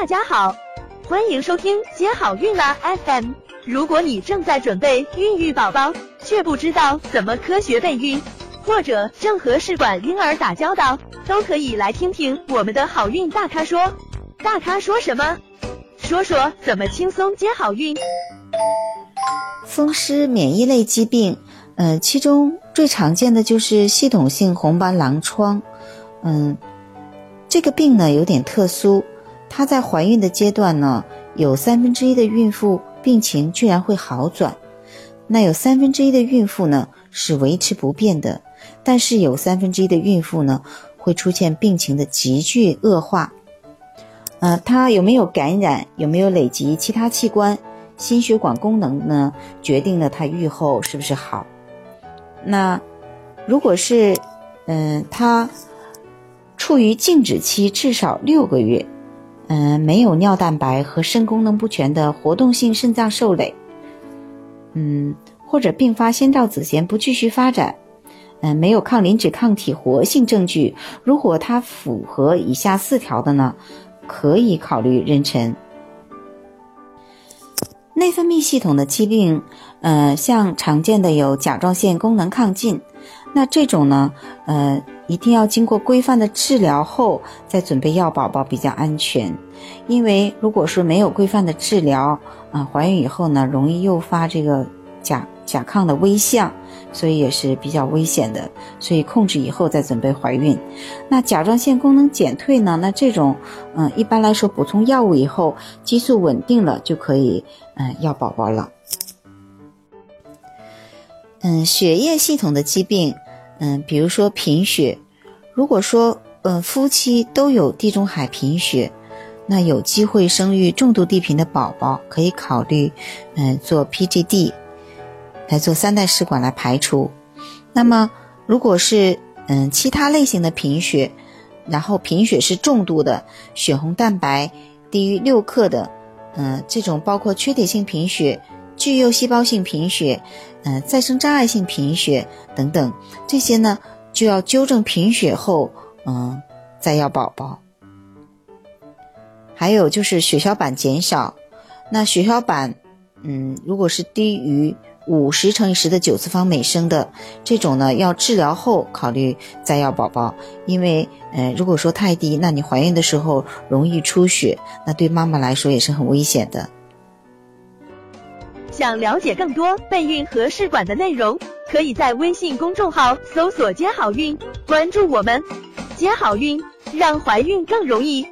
大家好，欢迎收听接好运啦 FM。如果你正在准备孕育宝宝，却不知道怎么科学备孕，或者正和试管婴儿打交道，都可以来听听我们的好运大咖说。大咖说什么？说说怎么轻松接好运。风湿免疫类疾病，呃，其中最常见的就是系统性红斑狼疮。嗯，这个病呢有点特殊，她在怀孕的阶段呢，有三分之一的孕妇病情居然会好转，那有三分之一的孕妇呢是维持不变的，但是有三分之一的孕妇呢会出现病情的急剧恶化。呃，她有没有感染，有没有累及其他器官、心血管功能呢？决定了她愈后是不是好。那如果是，嗯，她。处于静止期至少六个月，嗯，没有尿蛋白和肾功能不全的活动性肾脏受累，嗯，或者并发先兆子痫不继续发展，嗯，没有抗磷脂抗体活性证据，如果它符合以下四条的呢，可以考虑妊娠。内分泌系统的疾病，呃，像常见的有甲状腺功能亢进，那这种呢，呃。一定要经过规范的治疗后再准备要宝宝比较安全，因为如果说没有规范的治疗啊，怀孕以后呢，容易诱发这个甲甲亢的危象，所以也是比较危险的。所以控制以后再准备怀孕。那甲状腺功能减退呢？那这种嗯，一般来说补充药物以后，激素稳定了就可以嗯要宝宝了。嗯，血液系统的疾病。嗯，比如说贫血，如果说呃夫妻都有地中海贫血，那有机会生育重度地贫的宝宝，可以考虑嗯做 PGD 来做三代试管来排除。那么如果是嗯其他类型的贫血，然后贫血是重度的，血红蛋白低于六克的，嗯这种包括缺铁性贫血。巨幼细胞性贫血，嗯，再生障碍性贫血等等，这些呢就要纠正贫血后，嗯，再要宝宝。还有就是血小板减少，那血小板，嗯，如果是低于五十乘以十的九次方每升的这种呢，要治疗后考虑再要宝宝，因为，嗯，如果说太低，那你怀孕的时候容易出血，那对妈妈来说也是很危险的。想了解更多备孕和试管的内容，可以在微信公众号搜索“接好运”，关注我们，接好运，让怀孕更容易。